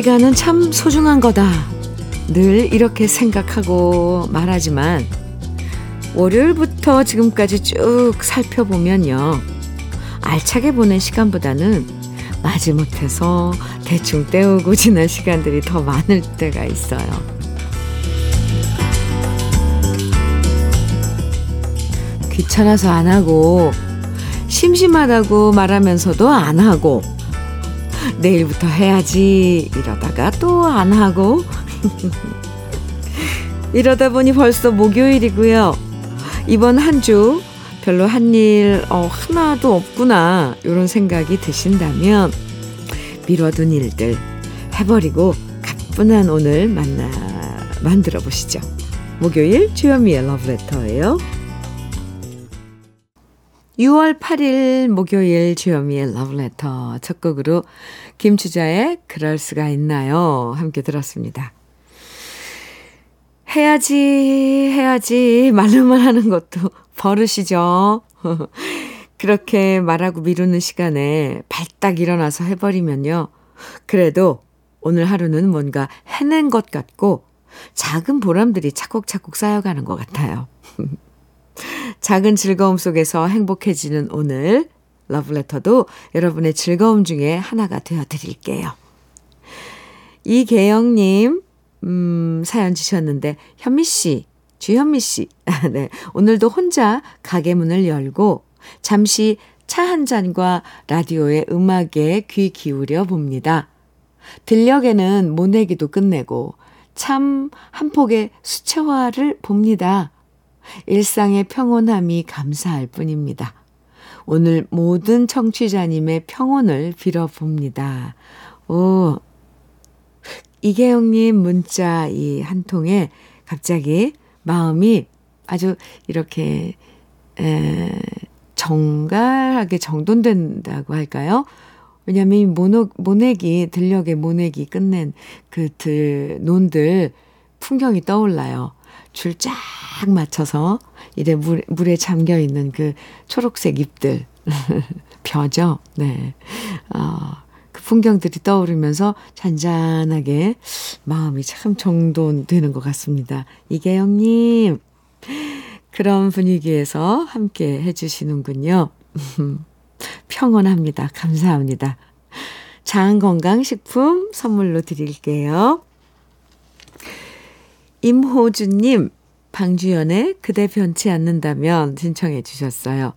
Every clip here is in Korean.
시간은 참 소중한 거다. 늘 이렇게 생각하고 말하지만 월요일부터 지금까지 쭉 살펴보면요. 알차게 보낸 시간보다는 마지못해서 대충 때우고 지난 시간들이 더 많을 때가 있어요. 귀찮아서 안 하고, 심심하다고 말하면서도 안 하고, 내일부터 해야지 이러다가 또 안 하고, 이러다 보니 벌써 목요일이고요. 이번 한 주 별로 한 일 어, 하나도 없구나 이런 생각이 드신다면 미뤄둔 일들 해버리고 가뿐한 오늘 만나 만들어 보시죠. 목요일 주현미의 러브레터예요. 6월 8일 목요일 주현미의 러브레터 첫 곡으로 김추자의 그럴 수가 있나요? 함께 들었습니다. 해야지, 해야지, 말로만 하는 것도 버릇이죠. 그렇게 말하고 미루는 시간에 발딱 일어나서 해버리면요. 그래도 오늘 하루는 뭔가 해낸 것 같고 작은 보람들이 차곡차곡 쌓여가는 것 같아요. 작은 즐거움 속에서 행복해지는 오늘 러브레터도 여러분의 즐거움 중에 하나가 되어 드릴게요. 이계영님, 음, 사연 주셨는데, 현미 씨, 주현미 씨, 네. 오늘도 혼자 가게 문을 열고 잠시 차 한 잔과 라디오의 음악에 귀 기울여 봅니다. 들녘에는 모내기도 끝내고 참 한 폭의 수채화를 봅니다. 일상의 평온함이 감사할 뿐입니다. 오늘 모든 청취자님의 평온을 빌어봅니다. 오, 이계영님 문자 이 한 통에 갑자기 마음이 아주 이렇게 에, 정갈하게 정돈된다고 할까요? 왜냐하면 모노, 모내기, 들녘의 모내기 끝낸 그 들, 논들 풍경이 떠올라요. 줄 쫙 맞춰서 이래 물, 물에 잠겨 있는 그 초록색 잎들. 벼죠? 네. 어, 그 풍경들이 떠오르면서 잔잔하게 마음이 참 정돈되는 것 같습니다. 이계영님, 그런 분위기에서 함께 해주시는군요. 평온합니다. 감사합니다. 장건강식품 선물로 드릴게요. 임호주님, 방주연의 그대 변치 않는다면 신청해 주셨어요.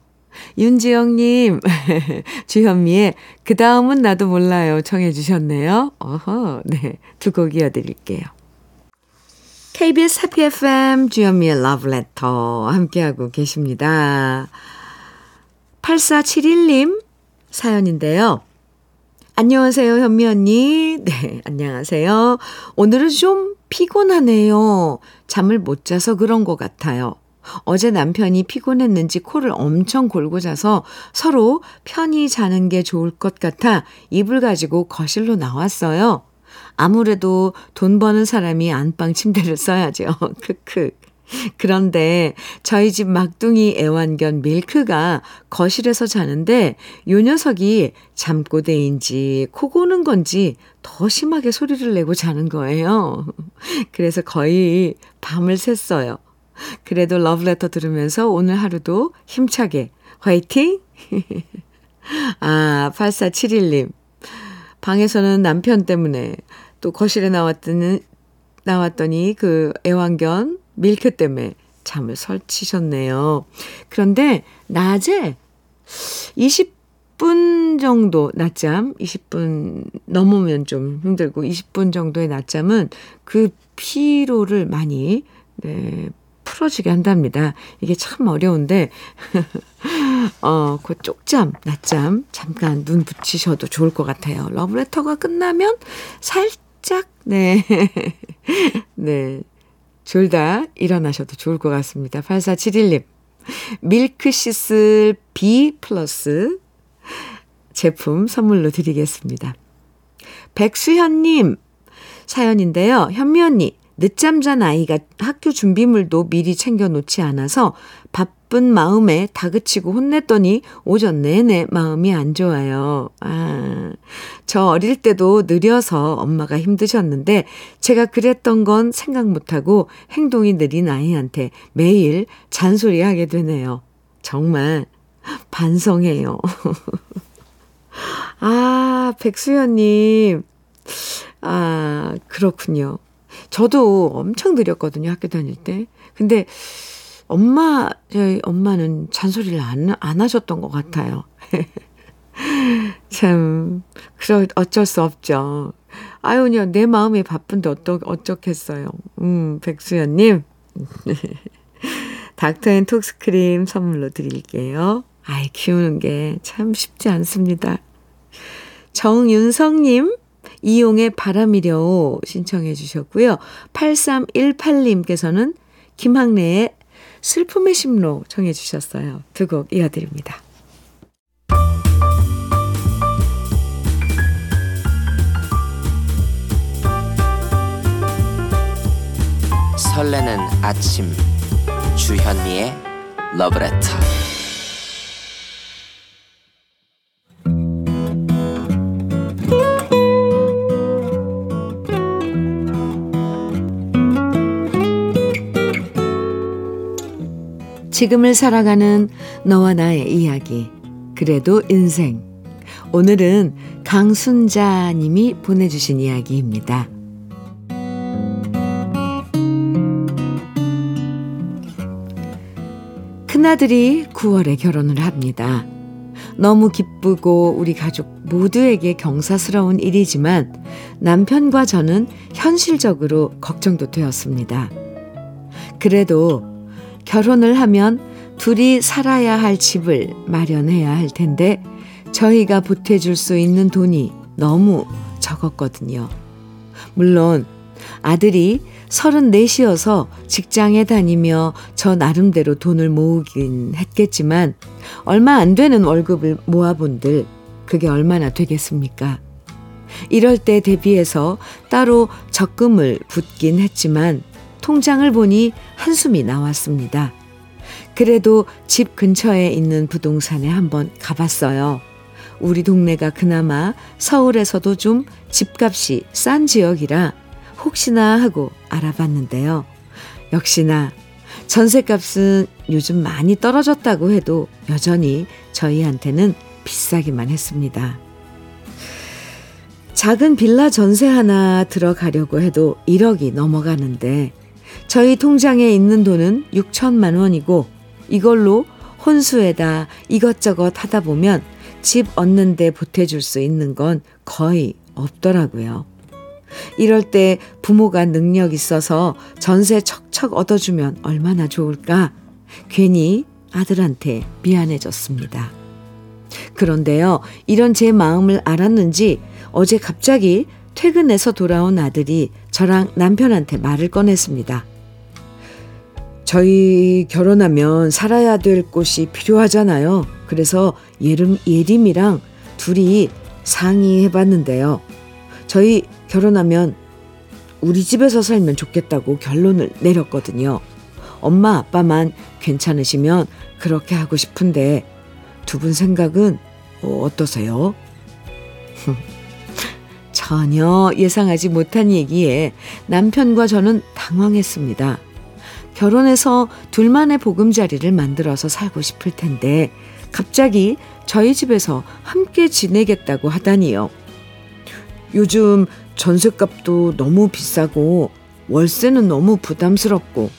윤지영님, 주현미의 그 다음은 나도 몰라요. 청해 주셨네요. 어허, 네. 두 곡 이어드릴게요. KBS 해피 FM 주현미의 러브레터 함께하고 계십니다. 8471님 사연인데요. 안녕하세요, 현미 언니. 네, 안녕하세요. 오늘은 좀 피곤하네요. 잠을 못 자서 그런 것 같아요. 어제 남편이 피곤했는지 코를 엄청 골고 자서 서로 편히 자는 게 좋을 것 같아 이불 가지고 거실로 나왔어요. 아무래도 돈 버는 사람이 안방 침대를 써야죠. 크크. 그런데 저희 집 막둥이 애완견 밀크가 거실에서 자는데 요 녀석이 잠꼬대인지 코 고는 건지 더 심하게 소리를 내고 자는 거예요. 그래서 거의 밤을 샜어요. 그래도 러브레터 들으면서 오늘 하루도 힘차게 화이팅! 아, 8471님. 방에서는 남편 때문에 또 거실에 나왔더니, 나왔더니 그 애완견 밀크 때문에 잠을 설치셨네요. 그런데 낮에 20분 정도 낮잠, 20분 넘으면 좀 힘들고 20분 정도의 낮잠은 그 피로를 많이 네, 풀어지게 한답니다. 이게 참 어려운데, 어, 그 쪽잠, 낮잠, 잠깐 눈 붙이셔도 좋을 것 같아요. 러브레터가 끝나면 살짝, 네. 네. 둘 다 일어나셔도 좋을 것 같습니다. 8471님. 밀크시슬 B 플러스 제품 선물로 드리겠습니다. 백수현님 사연인데요. 현미 언니, 늦잠 잔 아이가 학교 준비물도 미리 챙겨 놓지 않아서 바쁜 나쁜 마음에 다그치고 혼냈더니 오전 내내 마음이 안 좋아요. 아, 저 어릴 때도 느려서 엄마가 힘드셨는데 제가 그랬던 건 생각 못하고 행동이 느린 아이한테 매일 잔소리하게 되네요. 정말 반성해요. 아, 백수연님. 아, 그렇군요. 저도 엄청 느렸거든요, 학교 다닐 때. 근데 엄마, 저희 엄마는 잔소리를 안, 안 하셨던 것 같아요. 참, 그러, 어쩔 수 없죠. 아유, 그냥 내 마음이 바쁜데 어떠, 어쩌겠어요. 음, 백수연님. 닥터 앤 톡스크림 선물로 드릴게요. 아이, 키우는 게 참 쉽지 않습니다. 정윤성님, 이용의 바람이려 신청해 주셨고요. 8318님께서는 김학래의 슬픔의 심로 청해 주셨어요. 두 곡 이어드립니다. 설레는 아침 주현미의 러브레터 지금을 살아가는 너와 나의 이야기. 그래도 인생. 오늘은 강순자 님이 보내주신 이야기입니다. 큰아들이 9월에 결혼을 합니다. 너무 기쁘고 우리 가족 모두에게 경사스러운 일이지만 남편과 저는 현실적으로 걱정도 되었습니다. 그래도 결혼을 하면 둘이 살아야 할 집을 마련해야 할 텐데 저희가 보태줄 수 있는 돈이 너무 적었거든요. 물론 아들이 34이어서 직장에 다니며 저 나름대로 돈을 모으긴 했겠지만 얼마 안 되는 월급을 모아본들 그게 얼마나 되겠습니까? 이럴 때 대비해서 따로 적금을 붓긴 했지만 통장을 보니 한숨이 나왔습니다. 그래도 집 근처에 있는 부동산에 한번 가봤어요. 우리 동네가 그나마 서울에서도 좀 집값이 싼 지역이라 혹시나 하고 알아봤는데요. 역시나 전세값은 요즘 많이 떨어졌다고 해도 여전히 저희한테는 비싸기만 했습니다. 작은 빌라 전세 하나 들어가려고 해도 1억이 넘어가는데 저희 통장에 있는 돈은 6천만 원이고 이걸로 혼수에다 이것저것 하다 보면 집 얻는데 보태줄 수 있는 건 거의 없더라고요. 이럴 때 부모가 능력 있어서 전세 척척 얻어주면 얼마나 좋을까? 괜히 아들한테 미안해졌습니다. 그런데요, 이런 제 마음을 알았는지 어제 갑자기 퇴근해서 돌아온 아들이 저랑 남편한테 말을 꺼냈습니다. 저희 결혼하면 살아야 될 곳이 필요하잖아요. 그래서 예림, 예림이랑 둘이 상의해 봤는데요. 저희 결혼하면 우리 집에서 살면 좋겠다고 결론을 내렸거든요. 엄마, 아빠만 괜찮으시면 그렇게 하고 싶은데 두 분 생각은 어떠세요? 전혀 예상하지 못한 얘기에 남편과 저는 당황했습니다. 결혼해서 둘만의 보금자리를 만들어서 살고 싶을 텐데 갑자기 저희 집에서 함께 지내겠다고 하다니요. 요즘 전셋값도 너무 비싸고 월세는 너무 부담스럽고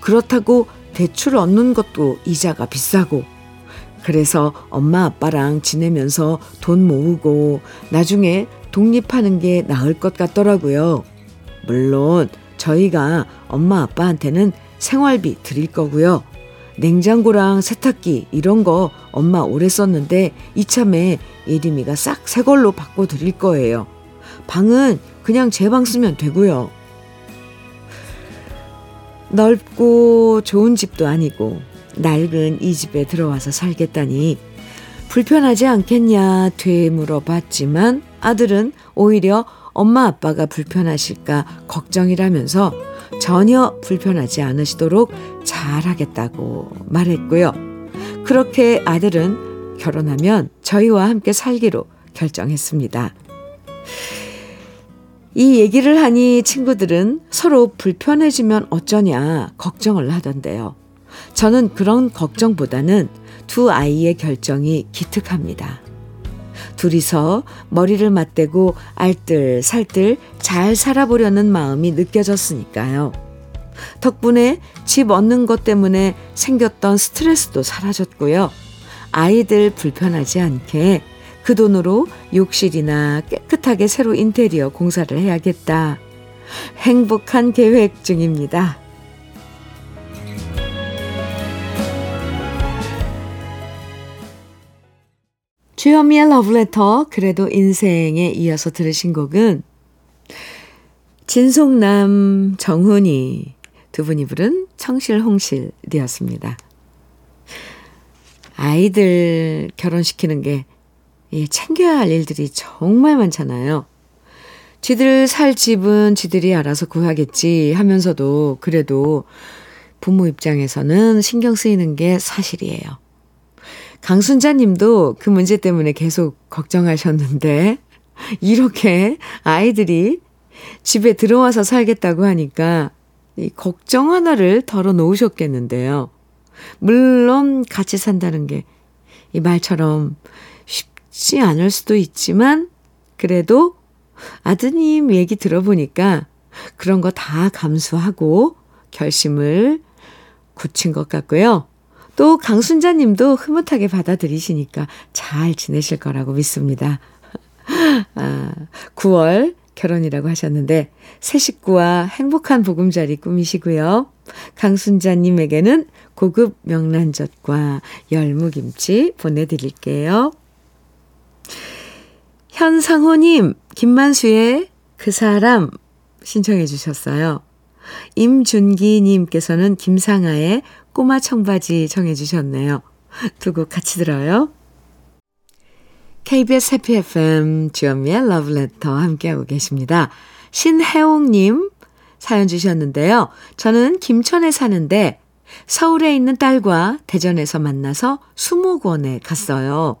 그렇다고 대출 얻는 것도 이자가 비싸고 그래서 엄마 아빠랑 지내면서 돈 모으고 나중에 독립하는 게 나을 것 같더라고요. 물론 저희가 엄마 아빠한테는 생활비 드릴 거고요. 냉장고랑 세탁기 이런 거 엄마 오래 썼는데 이참에 예림이가 싹 새 걸로 바꿔 드릴 거예요. 방은 그냥 제 방 쓰면 되고요. 넓고 좋은 집도 아니고 낡은 이 집에 들어와서 살겠다니 불편하지 않겠냐 되물어 봤지만 아들은 오히려 엄마 아빠가 불편하실까 걱정이라면서 전혀 불편하지 않으시도록 잘하겠다고 말했고요. 그렇게 아들은 결혼하면 저희와 함께 살기로 결정했습니다. 이 얘기를 하니 친구들은 서로 불편해지면 어쩌냐 걱정을 하던데요. 저는 그런 걱정보다는 두 아이의 결정이 기특합니다. 둘이서 머리를 맞대고 알뜰살뜰 잘 살아보려는 마음이 느껴졌으니까요. 덕분에 집 얻는 것 때문에 생겼던 스트레스도 사라졌고요. 아이들 불편하지 않게 그 돈으로 욕실이나 깨끗하게 새로 인테리어 공사를 해야겠다. 행복한 계획 중입니다. 주현미의 러브레터 그래도 인생에 이어서 들으신 곡은 진송남 정훈이 두 분이 부른 청실홍실이었습니다. 아이들 결혼시키는 게 챙겨야 할 일들이 정말 많잖아요. 지들 살 집은 지들이 알아서 구하겠지 하면서도 그래도 부모 입장에서는 신경 쓰이는 게 사실이에요. 강순자 님도 그 문제 때문에 계속 걱정하셨는데, 이렇게 아이들이 집에 들어와서 살겠다고 하니까 이 걱정 하나를 덜어 놓으셨겠는데요. 물론 같이 산다는 게 이 말처럼 쉽지 않을 수도 있지만, 그래도 아드님 얘기 들어보니까 그런 거 다 감수하고 결심을 굳힌 것 같고요. 또 강순자 님도 흐뭇하게 받아들이시니까 잘 지내실 거라고 믿습니다. 아, 9월 결혼이라고 하셨는데 새 식구와 행복한 보금자리 꾸미시고요. 강순자 님에게는 고급 명란젓과 열무김치 보내드릴게요. 현상호님, 김만수의 그 사람 신청해 주셨어요. 임준기님께서는 김상아의 꼬마 청바지 정해 주셨네요. 두 곡 같이 들어요. KBS 해피 FM 주현미의 러브레터 함께하고 계십니다. 신혜옥님 사연 주셨는데요. 저는 김천에 사는데 서울에 있는 딸과 대전에서 만나서 수목원에 갔어요.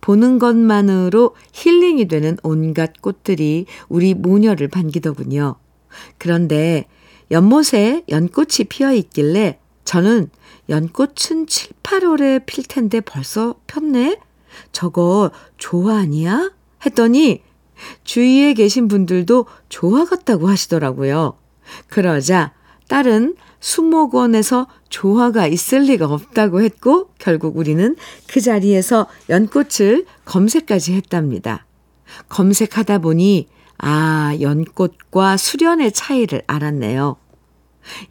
보는 것만으로 힐링이 되는 온갖 꽃들이 우리 모녀를 반기더군요. 그런데 연못에 연꽃이 피어 있길래 저는 연꽃은 7, 8월에 필 텐데 벌써 폈네? 저거 조화 아니야? 했더니 주위에 계신 분들도 조화 같다고 하시더라고요. 그러자 딸은 수목원에서 조화가 있을 리가 없다고 했고 결국 우리는 그 자리에서 연꽃을 검색까지 했답니다. 검색하다 보니 아, 연꽃과 수련의 차이를 알았네요.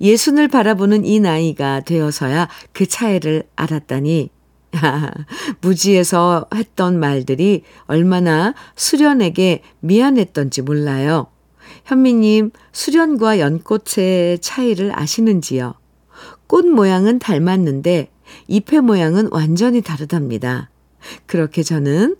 예순을 바라보는 이 나이가 되어서야 그 차이를 알았다니, 무지에서 했던 말들이 얼마나 수련에게 미안했던지 몰라요. 현미님, 수련과 연꽃의 차이를 아시는지요? 꽃 모양은 닮았는데 잎의 모양은 완전히 다르답니다. 그렇게 저는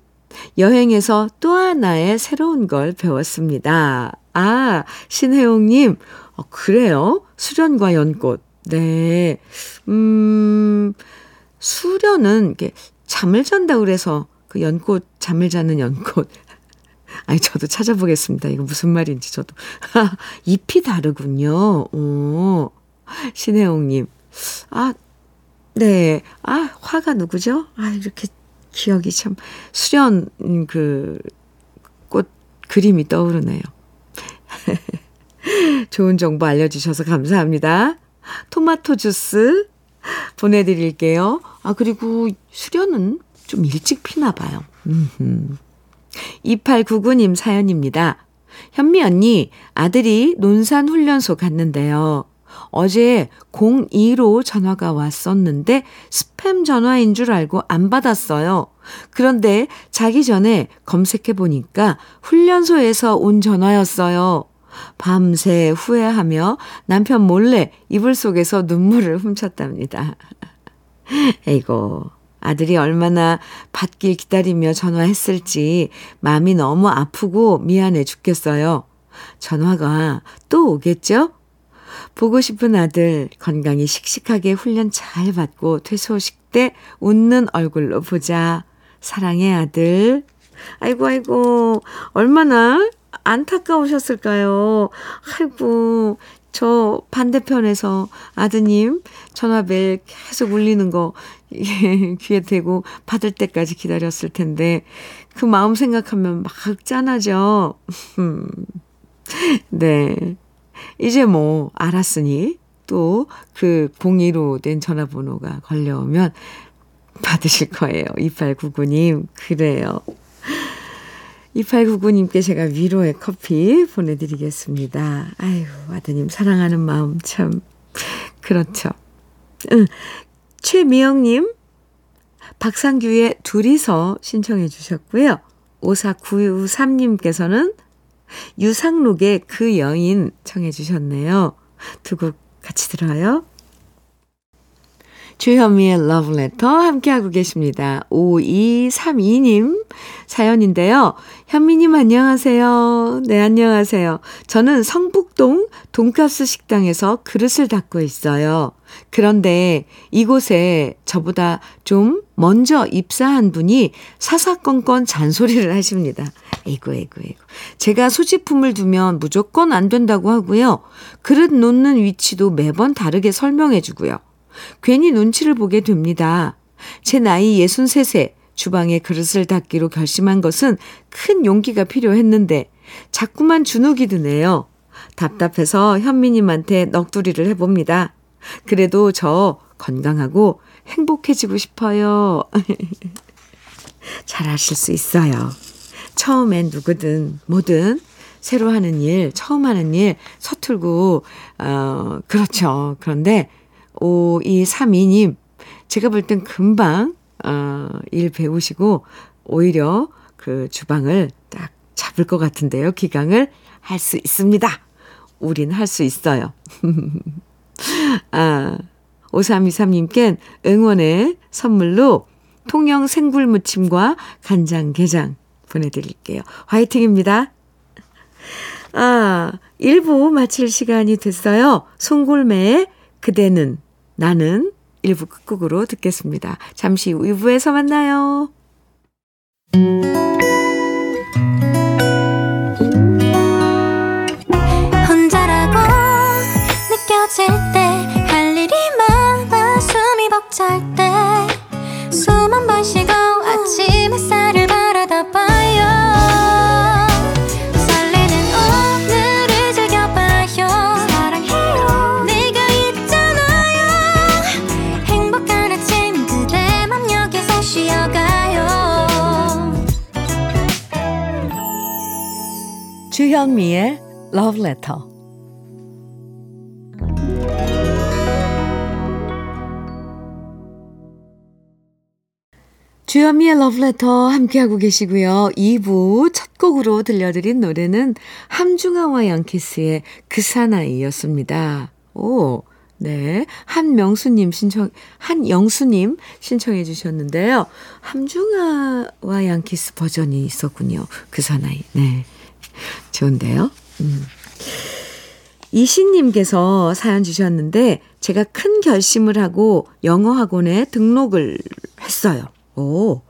여행에서 또 하나의 새로운 걸 배웠습니다. 아, 신혜용님, 어, 그래요? 수련과 연꽃. 네. 음, 수련은 이렇게 잠을 잔다 그래서 그 연꽃, 잠을 자는 연꽃. 아니, 저도 찾아보겠습니다. 이거 무슨 말인지 저도. 잎이 다르군요. 오, 신혜용님. 아, 네. 아, 화가 누구죠? 아, 이렇게 기억이 참, 수련, 음, 그, 꽃 그림이 떠오르네요. 좋은 정보 알려주셔서 감사합니다. 토마토 주스 보내드릴게요. 아, 그리고 수련은 좀 일찍 피나 봐요. 2899님 사연입니다. 현미 언니, 아들이 논산훈련소 갔는데요. 어제 02로 전화가 왔었는데 스팸 전화인 줄 알고 안 받았어요. 그런데 자기 전에 검색해 보니까 훈련소에서 온 전화였어요. 밤새 후회하며 남편 몰래 이불 속에서 눈물을 훔쳤답니다. 에이고, 아들이 얼마나 받길 기다리며 전화했을지 마음이 너무 아프고 미안해 죽겠어요. 전화가 또 오겠죠? 보고 싶은 아들 건강히 씩씩하게 훈련 잘 받고 퇴소식 때 웃는 얼굴로 보자. 사랑해 아들. 아이고 아이고 얼마나 안타까우셨을까요? 아이고 저 반대편에서 아드님 전화벨 계속 울리는 거 귀에 대고 받을 때까지 기다렸을 텐데 그 마음 생각하면 막 짠하죠. 네. 이제 뭐 알았으니 또 그 02로 된 전화번호가 걸려오면 받으실 거예요. 2899님. 그래요. 2899님께 제가 위로의 커피 보내드리겠습니다. 아유, 아드님 사랑하는 마음 참, 그렇죠. 응. 최미영님, 박상규의 둘이서 신청해 주셨고요. 5493님께서는 유상록의 그 여인 청해 주셨네요. 두 곡 같이 들어요. 주현미의 러브레터 함께하고 계십니다. 5232님 사연인데요. 현미님 안녕하세요. 네, 안녕하세요. 저는 성북동 돈가스 식당에서 그릇을 닦고 있어요. 그런데 이곳에 저보다 좀 먼저 입사한 분이 사사건건 잔소리를 하십니다. 에이구, 에이구, 에이구. 제가 소지품을 두면 무조건 안 된다고 하고요. 그릇 놓는 위치도 매번 다르게 설명해 주고요. 괜히 눈치를 보게 됩니다. 제 나이 63세 주방에 그릇을 닦기로 결심한 것은 큰 용기가 필요했는데 자꾸만 주눅이 드네요. 답답해서 현미님한테 넋두리를 해봅니다. 그래도 저 건강하고 행복해지고 싶어요. 잘하실 수 있어요. 처음엔 누구든 뭐든 새로 하는 일, 처음 하는 일 서툴고, 어, 그렇죠. 그런데 5232님, 제가 볼 땐 금방, 어, 일 배우시고, 오히려 그 주방을 딱 잡을 것 같은데요. 기강을 할 수 있습니다. 우린 할 수 있어요. 아, 5323님께 응원의 선물로 통영 생굴무침과 간장게장 보내드릴게요. 화이팅입니다. 아, 1부 마칠 시간이 됐어요. 송골매의 그대는 나는 1부 끝곡으로 듣겠습니다. 잠시 후 2부에서 만나요. Letter. 주현미의 Letter 함께하고 계시고요. 2부 첫 곡으로 들려드린 노래는 함중아와 양키스의 그 사나이였습니다. 오, 네. 한명수님 신청, 한영수님 신청해 주셨는데요. 함중아와 양키스 버전이 있었군요. 그 사나이. 네. 좋은데요? 음. 이신님께서 사연 주셨는데, 제가 큰 결심을 하고 영어 학원에 등록을 했어요. 오.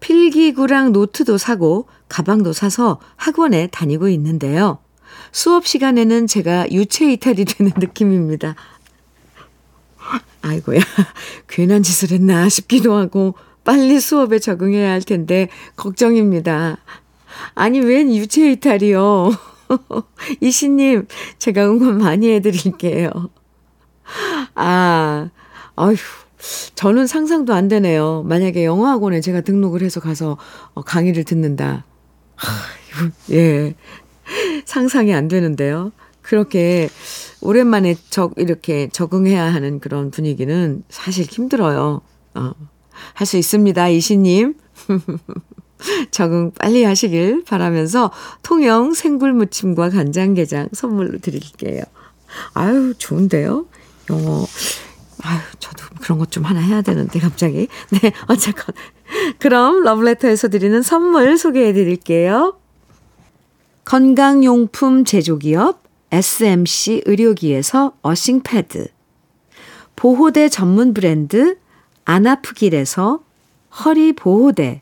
필기구랑 노트도 사고, 가방도 사서 학원에 다니고 있는데요. 수업 시간에는 제가 유체 이탈이 되는 느낌입니다. 아이고야, 괜한 짓을 했나 싶기도 하고, 빨리 수업에 적응해야 할 텐데, 걱정입니다. 아니, 웬 유체 이탈이요? 이시님, 제가 응원 많이 해드릴게요. 아, 아휴, 저는 상상도 안 되네요. 만약에 영어학원에 제가 등록을 해서 가서 어, 강의를 듣는다. 하, 예. 상상이 안 되는데요. 그렇게 오랜만에 적, 이렇게 적응해야 하는 그런 분위기는 사실 힘들어요. 어, 할 수 있습니다, 이시님. 적응 빨리 하시길 바라면서 통영 생굴무침과 간장게장 선물로 드릴게요. 아유, 좋은데요? 영어. 아유, 저도 그런 것 좀 하나 해야 되는데, 갑자기. 네, 어쨌건. 그럼 러브레터에서 드리는 선물 소개해 드릴게요. 건강용품 제조기업 SMC 의료기에서 어싱패드, 보호대 전문 브랜드 안아프길에서 허리보호대,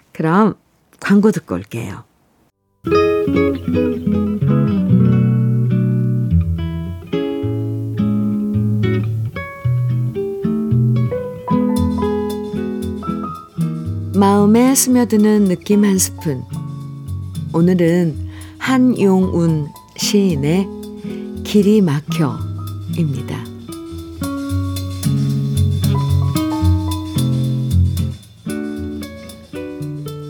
그럼 광고 듣고 올게요. 마음에 스며드는 느낌 한 스푼. 오늘은 한용운 시인의 길이 막혀입니다.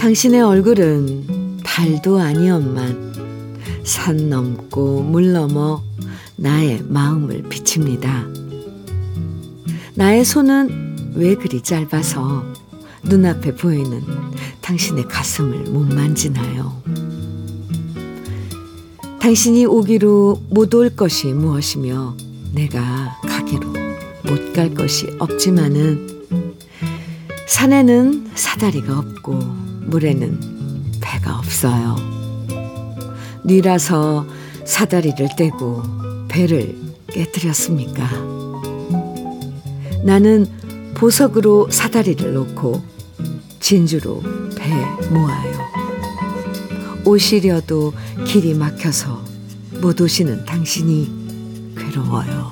당신의 얼굴은 달도 아니었만 산 넘고 물 넘어 나의 마음을 비칩니다. 나의 손은 왜 그리 짧아서 눈앞에 보이는 당신의 가슴을 못 만지나요? 당신이 오기로 못 올 것이 무엇이며 내가 가기로 못 갈 것이 없지만은 산에는 사다리가 없고 물에는 배가 없어요. 니라서 사다리를 떼고 배를 깨뜨렸습니까? 나는 보석으로 사다리를 놓고 진주로 배 모아요. 오시려도 길이 막혀서 못 오시는 당신이 괴로워요.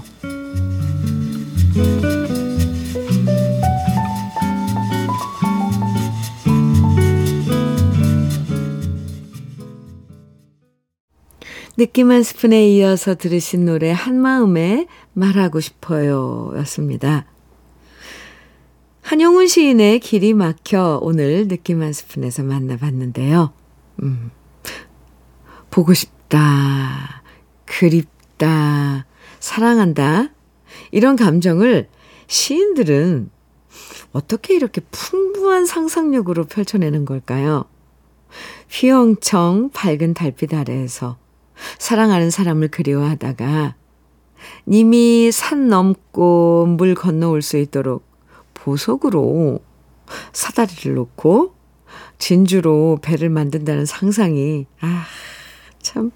느낌 한 스푼에 이어서 들으신 노래 한마음에 말하고 싶어요 였습니다. 한용운 시인의 길이 막혀 오늘 느낌 한 스푼에서 만나봤는데요. 음, 보고 싶다, 그립다, 사랑한다. 이런 감정을 시인들은 어떻게 이렇게 풍부한 상상력으로 펼쳐내는 걸까요? 휘영청 밝은 달빛 아래에서 사랑하는 사람을 그리워하다가 님이 산 넘고 물 건너올 수 있도록 보석으로 사다리를 놓고 진주로 배를 만든다는 상상이 아, 참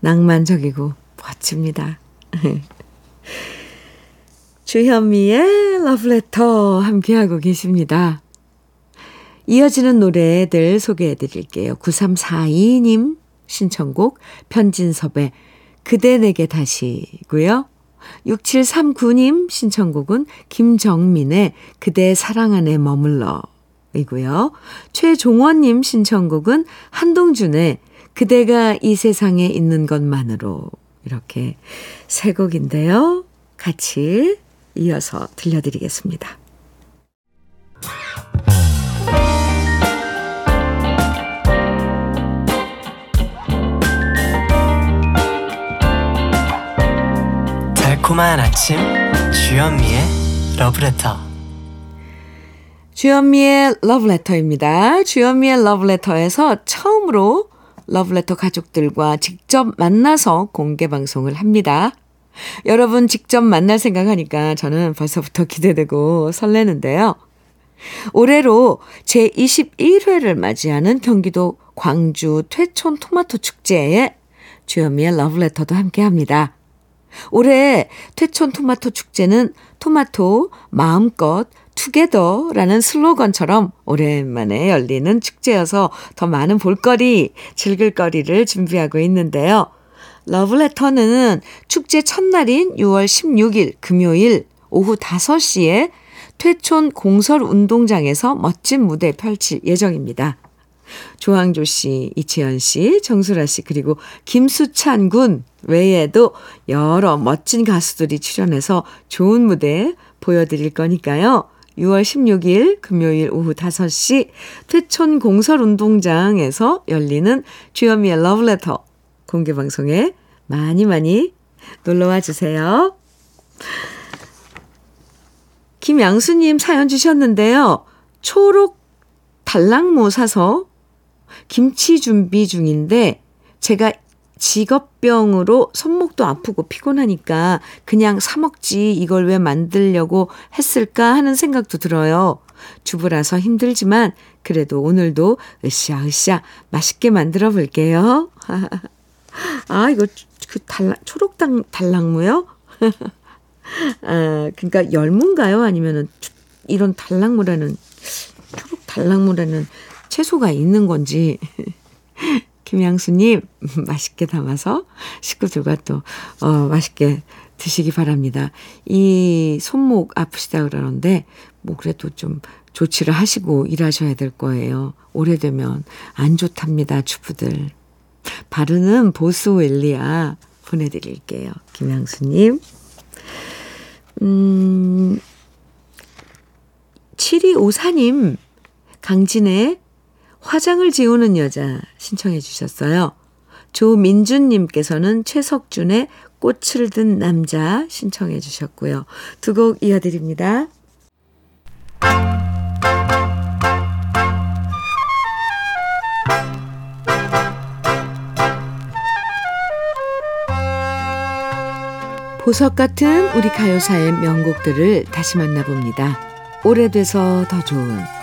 낭만적이고 멋집니다. 주현미의 러브레터 함께하고 계십니다. 이어지는 노래들 소개해 드릴게요. 9342님 신청곡 편진섭의 그대 내게 다시고요. 6739님 신청곡은 김정민의 그대 사랑 안에 머물러 이고요. 최종원님 신청곡은 한동준의 그대가 이 세상에 있는 것만으로 이렇게 세 곡인데요. 같이 이어서 들려드리겠습니다. 달콤한 아침 주현미의 러브레터 주현미의 러브레터입니다. 주현미의 러브레터에서 처음으로 러브레터 가족들과 직접 만나서 공개 방송을 합니다. 여러분 직접 만날 생각하니까 저는 벌써부터 기대되고 설레는데요. 올해로 제21회를 맞이하는 경기도 광주 퇴촌 토마토 축제에 주현미의 러브레터도 함께 합니다. 올해 퇴촌 토마토 축제는 토마토 마음껏 투게더라는 슬로건처럼 오랜만에 열리는 축제여서 더 많은 볼거리, 즐길거리를 준비하고 있는데요. 러브레터는 축제 첫날인 6월 16일 금요일 오후 5시에 퇴촌 공설 운동장에서 멋진 무대 펼칠 예정입니다. 조항조 씨, 이치현 씨, 정수라 씨, 그리고 김수찬 군 외에도 여러 멋진 가수들이 출연해서 좋은 무대 보여드릴 거니까요. 6월 16일 금요일 오후 5시 퇴촌 공설 운동장에서 열리는 주현미의 러브레터 공개 방송에 많이 많이 놀러와 주세요. 김양수님 사연 주셨는데요. 초록 달랑모 사서 김치 준비 중인데 제가 직업병으로 손목도 아프고 피곤하니까 그냥 사 먹지 이걸 왜 만들려고 했을까 하는 생각도 들어요. 주부라서 힘들지만 그래도 오늘도 으쌰으쌰 맛있게 만들어 볼게요. 아, 이거 그 달랑, 초록당 달랑무요? 아, 그러니까 열무인가요? 아니면은 이런 달랑무라는 초록 달랑무라는 채소가 있는 건지 김양수님 맛있게 담아서 식구들과 또 어, 맛있게 드시기 바랍니다. 이 손목 아프시다 그러는데 뭐 그래도 좀 조치를 하시고 일하셔야 될 거예요. 오래되면 안 좋답니다, 주부들. 바르는 보스웰리아 보내드릴게요. 김양수님. 음, 7254님, 강진의 화장을 지우는 여자 신청해 주셨어요. 조민준님께서는 최석준의 꽃을 든 남자 신청해 주셨고요. 두 곡 이어드립니다. 보석 같은 우리 가요사의 명곡들을 다시 만나봅니다. 오래돼서 더 좋은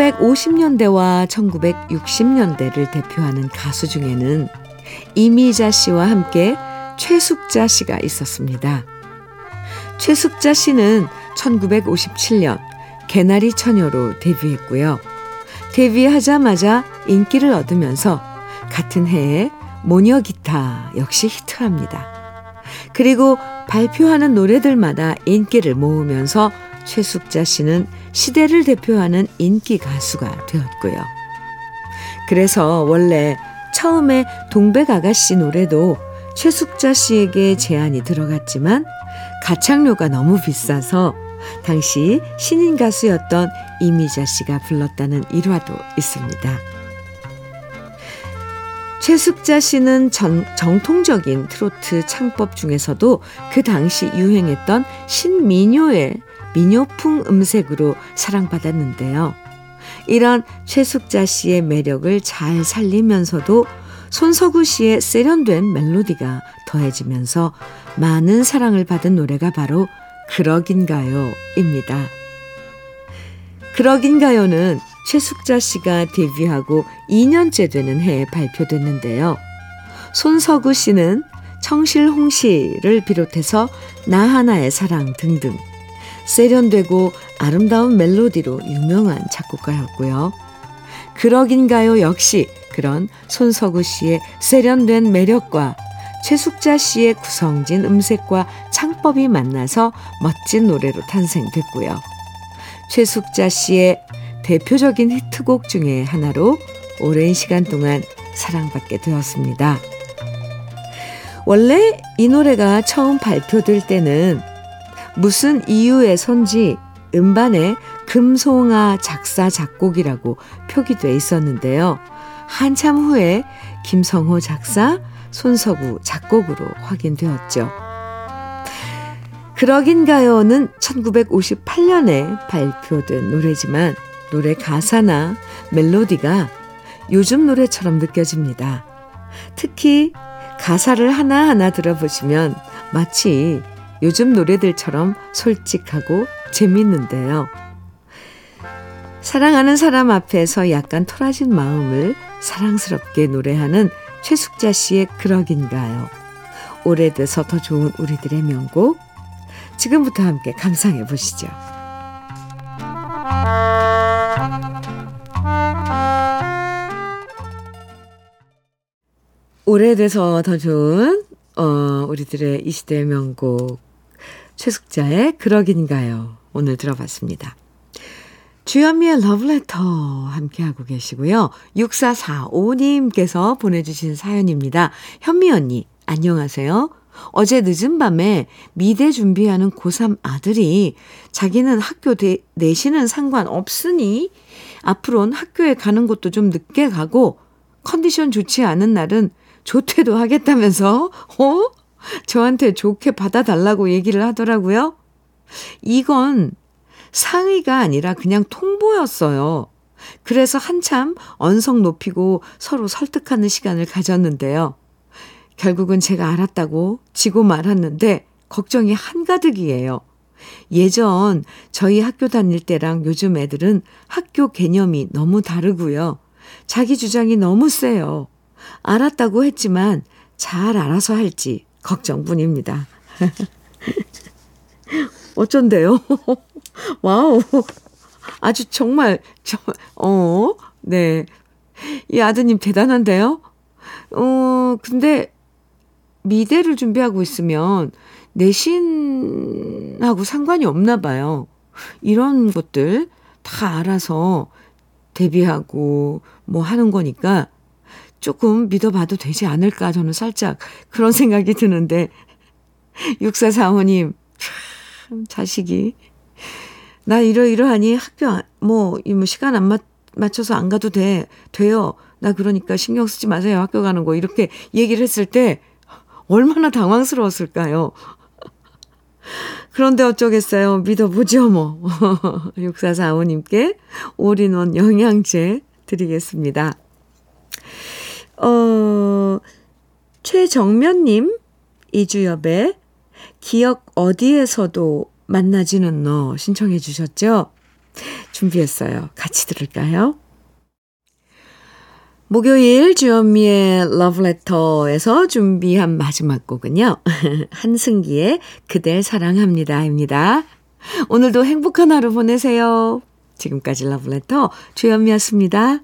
1950년대와 1960년대를 대표하는 가수 중에는 이미자 씨와 함께 최숙자 씨가 있었습니다. 최숙자 씨는 1957년 개나리 처녀로 데뷔했고요. 데뷔하자마자 인기를 얻으면서 같은 해에 모녀 기타 역시 히트합니다. 그리고 발표하는 노래들마다 인기를 모으면서 최숙자 씨는 시대를 대표하는 인기 가수가 되었고요. 그래서 원래 처음에 동백 아가씨 노래도 최숙자 씨에게 제안이 들어갔지만 가창료가 너무 비싸서 당시 신인 가수였던 이미자 씨가 불렀다는 일화도 있습니다. 최숙자 씨는 전, 정통적인 트로트 창법 중에서도 그 당시 유행했던 신민요의 민요풍 음색으로 사랑받았는데요. 이런 최숙자 씨의 매력을 잘 살리면서도 손석우 씨의 세련된 멜로디가 더해지면서 많은 사랑을 받은 노래가 바로 그러긴가요입니다. 그러긴가요는 최숙자 씨가 데뷔하고 2년째 되는 해에 발표됐는데요. 손석우 씨는 청실홍 씨를 비롯해서 나 하나의 사랑 등등 세련되고 아름다운 멜로디로 유명한 작곡가였고요. 그러긴가요 역시 그런 손석우 씨의 세련된 매력과 최숙자 씨의 구성진 음색과 창법이 만나서 멋진 노래로 탄생됐고요. 최숙자 씨의 대표적인 히트곡 중에 하나로 오랜 시간 동안 사랑받게 되었습니다. 원래 이 노래가 처음 발표될 때는 무슨 이유에선지 음반에 금송아 작사 작곡이라고 표기돼 있었는데요. 한참 후에 김성호 작사, 손석우 작곡으로 확인되었죠. 그러긴가요는 1958년에 발표된 노래지만 노래 가사나 멜로디가 요즘 노래처럼 느껴집니다. 특히 가사를 하나하나 들어보시면 마치 요즘 노래들처럼 솔직하고 재밌는데요. 사랑하는 사람 앞에서 약간 토라진 마음을 사랑스럽게 노래하는 최숙자 씨의 그러긴가요. 오래돼서 더 좋은 우리들의 명곡. 지금부터 함께 감상해 보시죠. 오래돼서 더 좋은 어, 우리들의 이 시대의 명곡 최숙자의 그러긴가요 오늘 들어봤습니다. 주현미의 러브레터 함께하고 계시고요. 6445님께서 보내주신 사연입니다. 현미 언니 안녕하세요. 어제 늦은 밤에 미대 준비하는 고3 아들이 자기는 학교 대, 내신은 상관없으니 앞으로는 학교에 가는 것도 좀 늦게 가고 컨디션 좋지 않은 날은 조퇴도 하겠다면서, 어? 저한테 좋게 받아달라고 얘기를 하더라고요. 이건 상의가 아니라 그냥 통보였어요. 그래서 한참 언성 높이고 서로 설득하는 시간을 가졌는데요. 결국은 제가 알았다고 지고 말았는데 걱정이 한가득이에요. 예전 저희 학교 다닐 때랑 요즘 애들은 학교 개념이 너무 다르고요. 자기 주장이 너무 세요. 알았다고 했지만 잘 알아서 할지 걱정뿐입니다. 어쩐데요? 와우. 아주 정말, 저, 어, 네. 이 아드님 대단한데요? 어, 근데 미대를 준비하고 있으면 내신하고 상관이 없나 봐요. 이런 것들 다 알아서 대비하고 뭐 하는 거니까 조금 믿어봐도 되지 않을까 저는 살짝 그런 생각이 드는데 6445님 참 자식이. 나 이러이러하니 학교 뭐, 뭐 시간 안 맞, 맞춰서 안 가도 돼 돼요. 나 그러니까 신경 쓰지 마세요 학교 가는 거. 이렇게 얘기를 했을 때 얼마나 당황스러웠을까요? 그런데 어쩌겠어요? 믿어보죠 뭐. 6445님께 올인원 영양제 드리겠습니다 어, 최정면님, 이주엽의 기억 어디에서도 만나지는 너 신청해 주셨죠? 준비했어요. 같이 들을까요? 목요일 주현미의 러브레터에서 준비한 마지막 곡은요. 한승기의 그댈 사랑합니다입니다. 오늘도 행복한 하루 보내세요. 지금까지 러브레터 주현미였습니다.